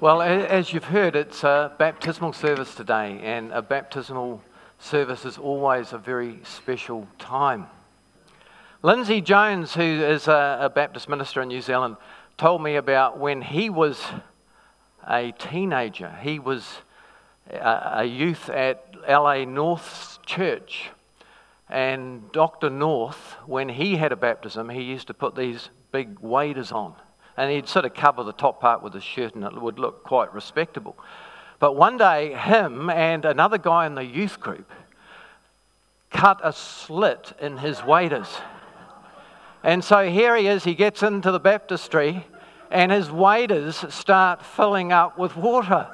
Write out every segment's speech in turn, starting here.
Well, as you've heard, it's a baptismal service today, and a baptismal service is always a very special time. Lindsay Jones, who is a, Baptist minister in New Zealand, told me about when he was a teenager. He was a youth at LA North's church. And Dr. North, when he had a baptism, he used to put these big waders on. And he'd sort of cover the top part with his shirt, and it would look quite respectable. But one day, him and another guy in the youth group cut a slit in his waders. And so here he is, he gets into the baptistry, and his waders start filling up with water.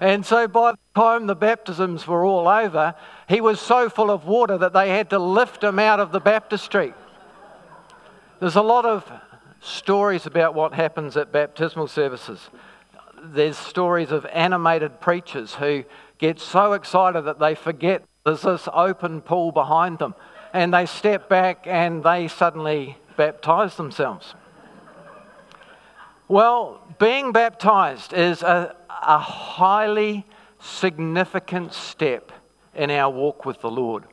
And so by the time the baptisms were all over, he was so full of water that they had to lift him out of the baptistry. There's a lot of stories about what happens at baptismal services. There's stories of animated preachers who get so excited that they forget there's this open pool behind them and they step back and they suddenly baptize themselves. Well, being baptized is a, a highly significant step in our walk with the Lord.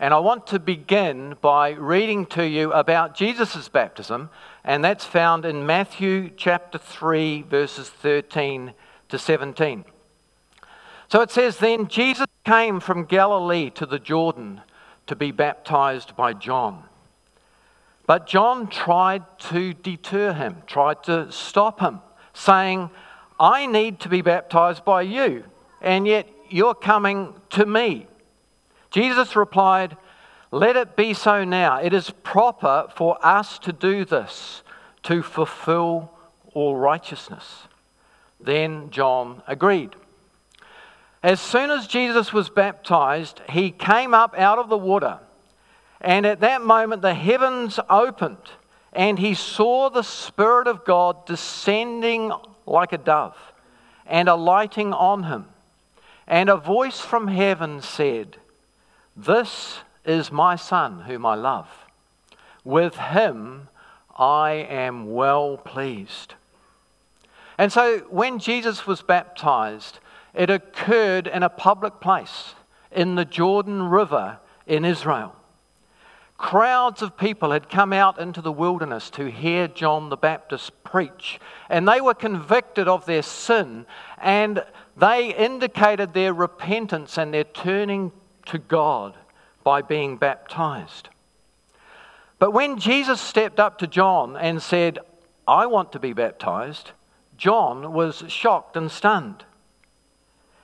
And I want to begin by reading to you about Jesus' baptism, and that's found in Matthew chapter 3, verses 13 to 17. So it says, Then Jesus came from Galilee to the Jordan to be baptized by John. But John tried to deter him, tried to stop him, saying, I need to be baptized by you, and yet you're coming to me. Jesus replied, Let it be so now. It is proper for us to do this to fulfill all righteousness. Then John agreed. As soon as Jesus was baptized, he came up out of the water. And at that moment, the heavens opened, and he saw the Spirit of God descending like a dove and alighting on him. And a voice from heaven said, This is my Son, whom I love. With him I am well pleased. And so when Jesus was baptized, it occurred in a public place in the Jordan River in Israel. Crowds of people had come out into the wilderness to hear John the Baptist preach, and they were convicted of their sin, and they indicated their repentance and their turning to God by being baptized. But when Jesus stepped up to John and said, I want to be baptized, John was shocked and stunned.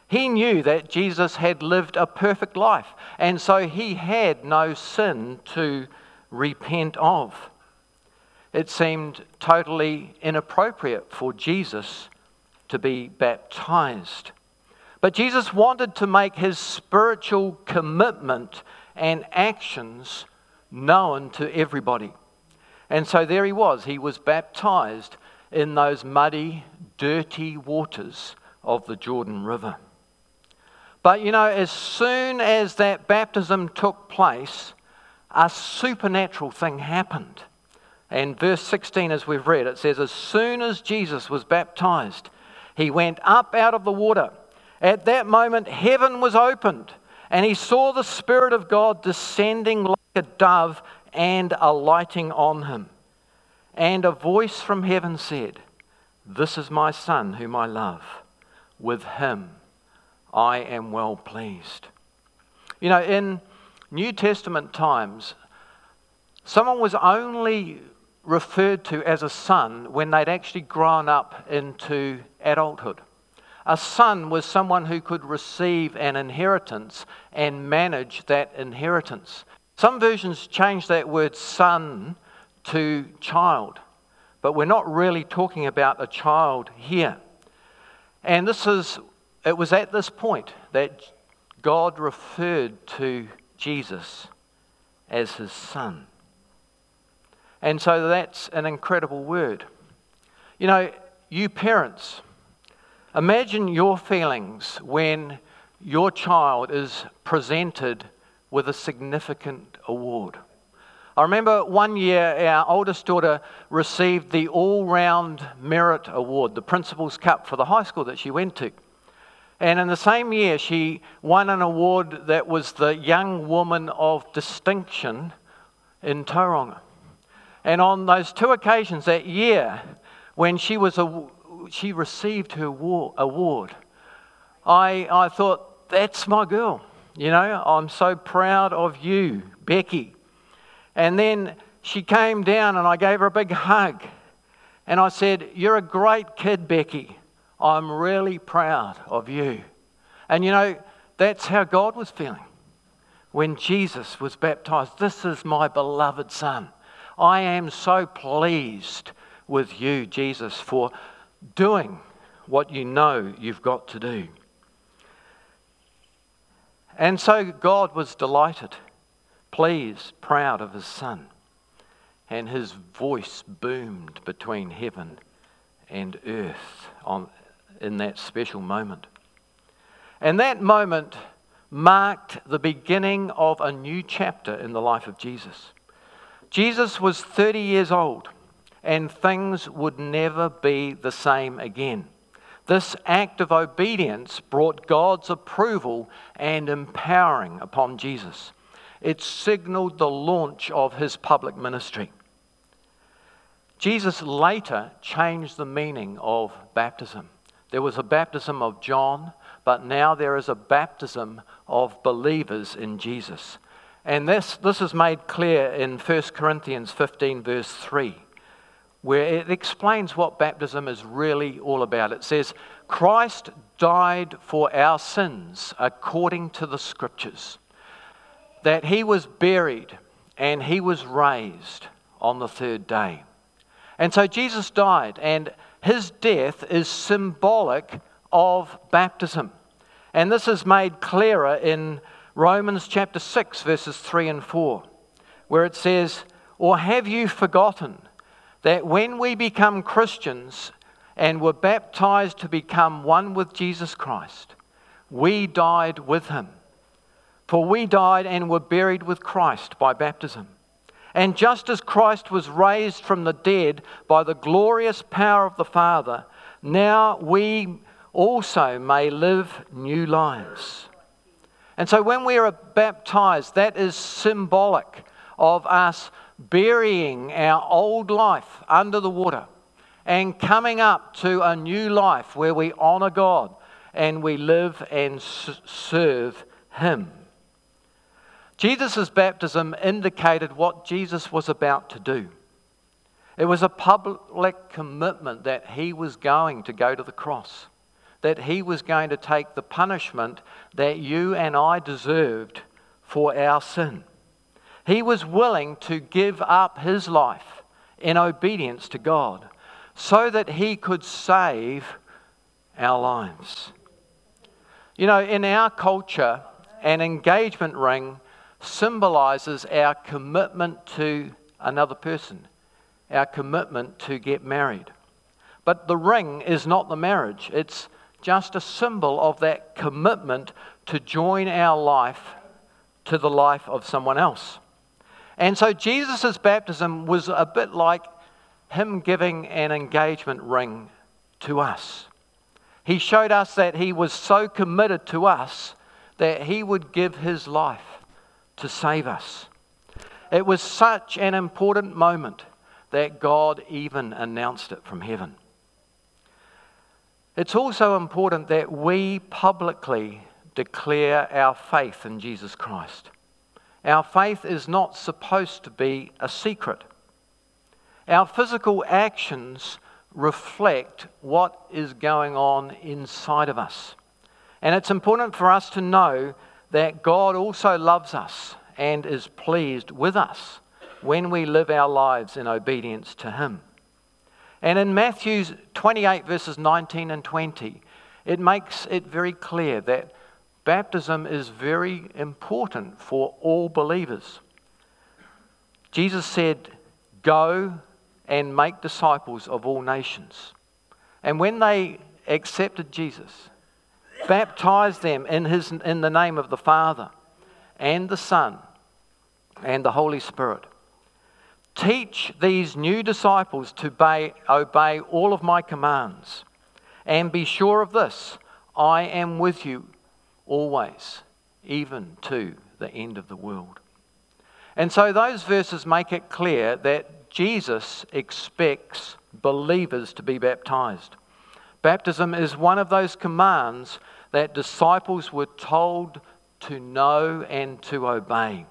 He knew that Jesus had lived a perfect life, and so he had no sin to repent of. It seemed totally inappropriate for Jesus to be baptized. But Jesus wanted to make his spiritual commitment and actions known to everybody. And so there he was. He was baptized in those muddy, dirty waters of the Jordan River. But you know, as soon as that baptism took place, a supernatural thing happened. And verse 16, as we've read, it says, As soon as Jesus was baptized, he went up out of the water. At that moment, heaven was opened, and he saw the Spirit of God descending like a dove and alighting on him. And a voice from heaven said, This is my Son, whom I love. With him I am well pleased. You know, in New Testament times, someone was only referred to as a son when they'd actually grown up into adulthood. A son was someone who could receive an inheritance and manage that inheritance. Some versions change that word son to child, but we're not really talking about a child here. And this is it was at this point that God referred to Jesus as his son. And so that's an incredible word. You know, you parents, imagine your feelings when your child is presented with a significant award. I remember one year our oldest daughter received the All Round Merit Award, the Principal's Cup for the high school that she went to. And in the same year, she won an award that was the Young Woman of Distinction in Tauranga. And on those two occasions that year, when she, was a, she received her award, I, I thought, that's my girl. You know, I'm so proud of you, Becky. And then she came down and I gave her a big hug. And I said, You're a great kid, Becky. I'm really proud of you. And you know, that's how God was feeling when Jesus was baptized. This is my beloved Son. I am so pleased with you, Jesus, for doing what you know you've got to do. And so God was delighted, pleased, proud of his Son. And his voice boomed between heaven and earth on, in that special moment. And that moment marked the beginning of a new chapter in the life of Jesus. Jesus was 30 years old, and things would never be the same again. This act of obedience brought God's approval and empowering upon Jesus. It signaled the launch of his public ministry. Jesus later changed the meaning of baptism. There was a baptism of John, but now there is a baptism of believers in Jesus. And this, this is made clear in 1 Corinthians 15, verse 3, where it explains what baptism is really all about. It says, Christ died for our sins according to the scriptures, that he was buried and he was raised on the third day. And so Jesus died, and his death is symbolic of baptism. And this is made clearer in Romans chapter 6, verses 3 and 4, where it says, Or have you forgotten that when we become Christians and were baptized to become one with Jesus Christ, we died with him? For we died and were buried with Christ by baptism. And just as Christ was raised from the dead by the glorious power of the Father, now we also may live new lives. And so when we are baptized, that is symbolic of us burying our old life under the water and coming up to a new life where we honor God and we live and serve Him. Jesus' baptism indicated what Jesus was about to do. It was a public commitment that he was going to go to the cross that he was going to take the punishment that you and I deserved for our sin. He was willing to give up his life in obedience to God so that he could save our lives. You know, in our culture, an engagement ring symbolizes our commitment to another person, our commitment to get married. But the ring is not the marriage, it's just a symbol of that commitment to join our life to the life of someone else. And so Jesus' baptism was a bit like him giving an engagement ring to us. He showed us that he was so committed to us that he would give his life to save us. It was such an important moment that God even announced it from heaven. It's also important that we publicly declare our faith in Jesus Christ. Our faith is not supposed to be a secret. Our physical actions reflect what is going on inside of us. And it's important for us to know that God also loves us and is pleased with us when we live our lives in obedience to Him. And in Matthew 28, verses 19 and 20, it makes it very clear that baptism is very important for all believers. Jesus said, Go and make disciples of all nations. And when they accepted Jesus, baptize them in, his, in the name of the Father and the Son and the Holy Spirit. Teach these new disciples to obey, obey all of my commands. And be sure of this I am with you always, even to the end of the world. And so those verses make it clear that Jesus expects believers to be baptized. Baptism is one of those commands that disciples were told to know and to obey.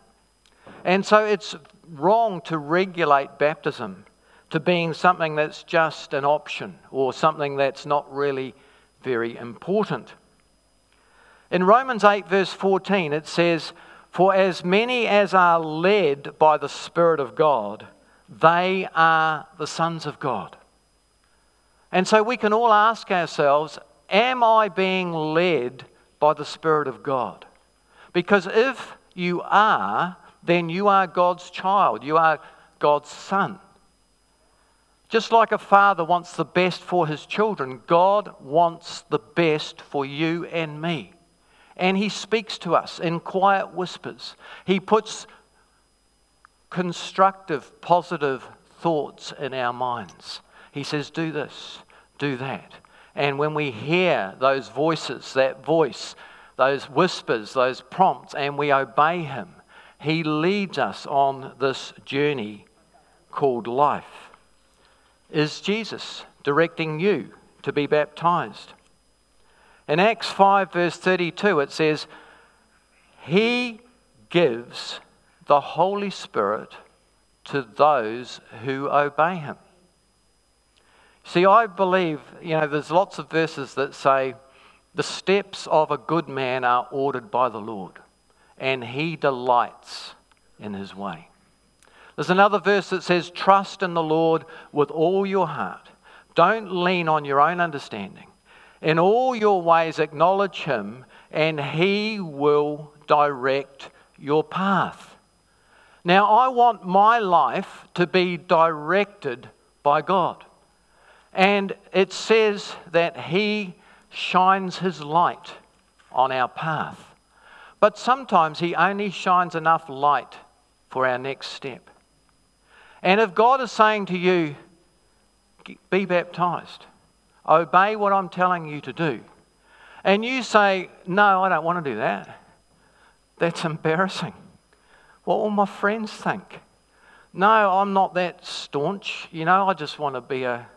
And so it's wrong to regulate baptism to being something that's just an option or something that's not really very important. In Romans 8, verse 14, it says, For as many as are led by the Spirit of God, they are the sons of God. And so we can all ask ourselves, Am I being led by the Spirit of God? Because if you are, then you are God's child. You are God's son. Just like a father wants the best for his children, God wants the best for you and me. And he speaks to us in quiet whispers. He puts constructive, positive thoughts in our minds. He says, Do this, do that. And when we hear those voices, that voice, those whispers, those prompts, and we obey him, he leads us on this journey called life. Is Jesus directing you to be baptized? In Acts 5, verse 32, it says, He gives the Holy Spirit to those who obey Him. See, I believe, you know, there's lots of verses that say, the steps of a good man are ordered by the Lord, and he delights in his way. There's another verse that says, Trust in the Lord with all your heart. Don't lean on your own understanding. In all your ways, acknowledge him, and he will direct your path. Now, I want my life to be directed by God. And it says that he shines his light on our path. But sometimes he only shines enough light for our next step. And if God is saying to you, be baptized, obey what I'm telling you to do, and you say, no, I don't want to do that, that's embarrassing. What will my friends think? No, I'm not that staunch. You know, I just want to be a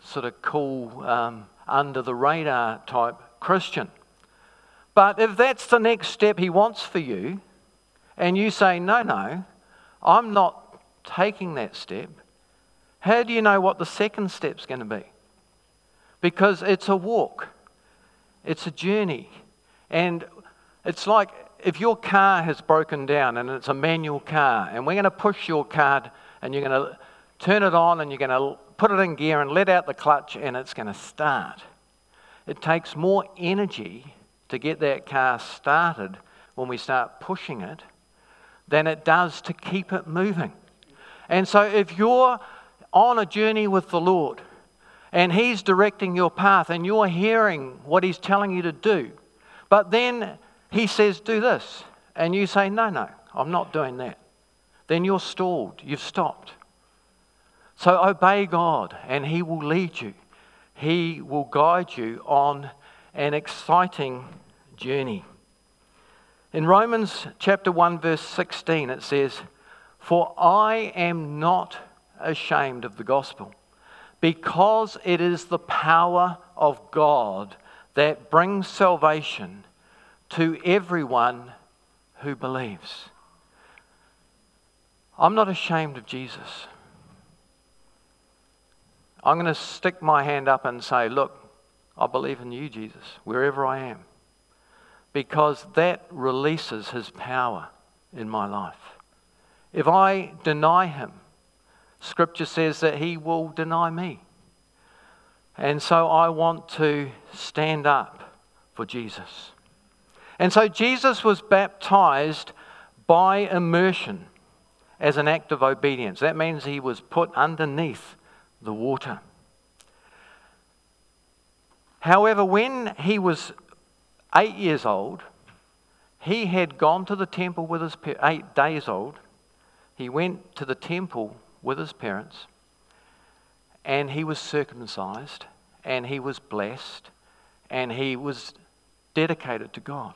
sort of cool, um, under the radar type Christian. But if that's the next step he wants for you, and you say, no, no, I'm not taking that step, how do you know what the second step's going to be? Because it's a walk, it's a journey. And it's like if your car has broken down and it's a manual car, and we're going to push your car and you're going to turn it on and you're going to put it in gear and let out the clutch and it's going to start. It takes more energy to get that car started when we start pushing it than it does to keep it moving. And so if you're on a journey with the Lord and He's directing your path and you're hearing what He's telling you to do, but then He says, do this, and you say, no, no, I'm not doing that, then you're stalled, you've stopped. So obey God, and He will lead you. He will guide you on an exciting journey. In Romans chapter 1, verse 16, it says, For I am not ashamed of the gospel, because it is the power of God that brings salvation to everyone who believes. I'm not ashamed of Jesus. I'm going to stick my hand up and say, Look, I believe in you, Jesus, wherever I am. Because that releases his power in my life. If I deny him, scripture says that he will deny me. And so I want to stand up for Jesus. And so Jesus was baptized by immersion as an act of obedience. That means he was put underneath the water. However, when he was eight years old, he had gone to the temple with his eight days old. He went to the temple with his parents, and he was circumcised, and he was blessed, and he was dedicated to God.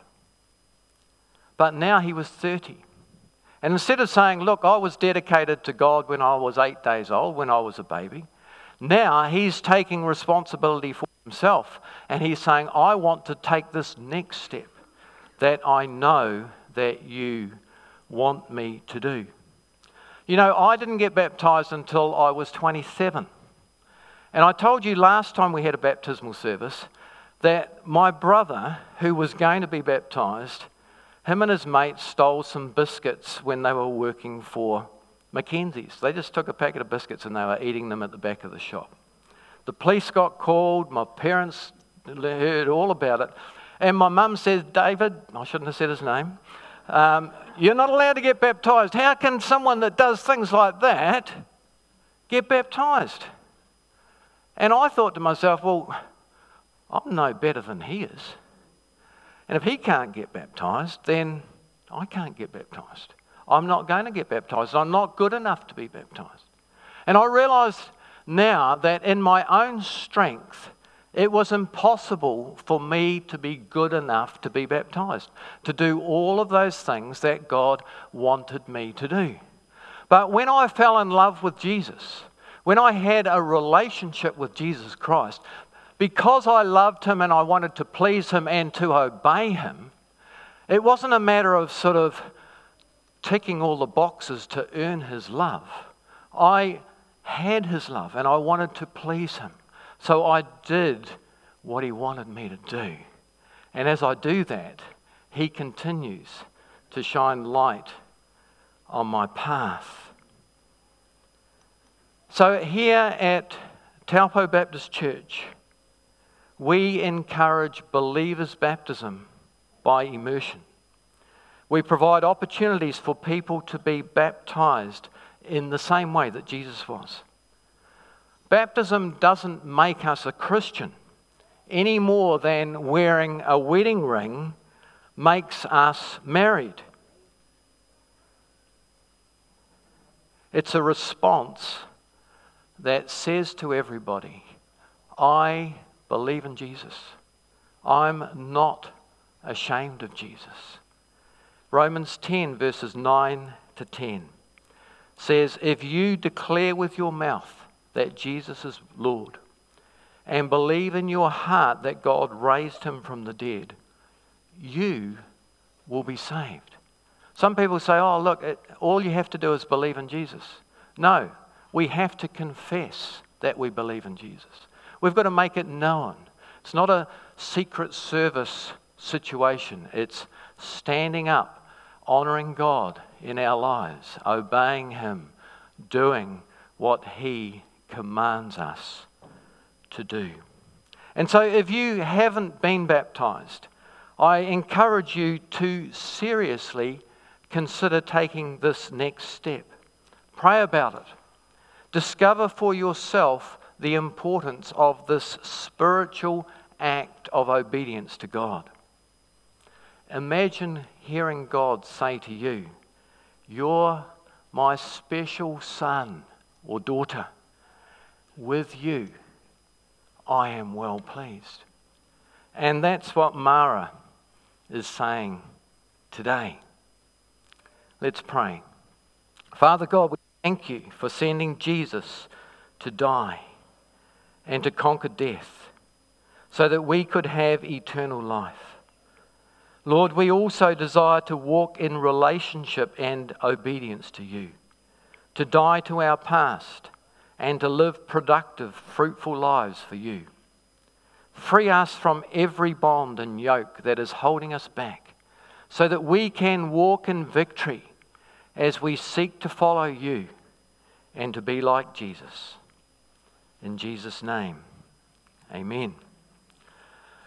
But now he was 30. And instead of saying, Look, I was dedicated to God when I was eight days old, when I was a baby, now he's taking responsibility for himself. And he's saying, I want to take this next step that I know that you want me to do. You know, I didn't get baptized until I was 27. And I told you last time we had a baptismal service that my brother, who was going to be baptized, him and his mates stole some biscuits when they were working for Mackenzie's. They just took a packet of biscuits and they were eating them at the back of the shop. The police got called, my parents heard all about it. And my mum says, David, I shouldn't have said his name, um, you're not allowed to get baptized. How can someone that does things like that get baptized? And I thought to myself, well, I'm no better than he is. And if he can't get baptized, then I can't get baptized. I'm not going to get baptized. I'm not good enough to be baptized. And I realized now that in my own strength, it was impossible for me to be good enough to be baptized, to do all of those things that God wanted me to do. But when I fell in love with Jesus, when I had a relationship with Jesus Christ, because I loved him and I wanted to please him and to obey him, it wasn't a matter of sort of ticking all the boxes to earn his love. I had his love and I wanted to please him. So I did what he wanted me to do. And as I do that, he continues to shine light on my path. So here at Taupo Baptist Church, we encourage believers' baptism by immersion. We provide opportunities for people to be baptized in the same way that Jesus was. Baptism doesn't make us a Christian any more than wearing a wedding ring makes us married. It's a response that says to everybody, I believe in Jesus. I'm not ashamed of Jesus. Romans 10, verses 9 to 10 says, If you declare with your mouth that Jesus is Lord and believe in your heart that God raised him from the dead, you will be saved. Some people say, Oh, look, it, all you have to do is believe in Jesus. No, we have to confess that we believe in Jesus. We've got to make it known. It's not a secret service situation, it's standing up, honoring God in our lives, obeying Him, doing what He commands us to do. And so, if you haven't been baptized, I encourage you to seriously consider taking this next step. Pray about it. Discover for yourself the importance of this spiritual act of obedience to God. Imagine hearing God say to you, You're my special son or daughter. With you, I am well pleased. And that's what Mara is saying today. Let's pray. Father God, we thank you for sending Jesus to die and to conquer death so that we could have eternal life. Lord, we also desire to walk in relationship and obedience to you, to die to our past, and to live productive, fruitful lives for you. Free us from every bond and yoke that is holding us back, so that we can walk in victory as we seek to follow you and to be like Jesus. In Jesus' name, amen.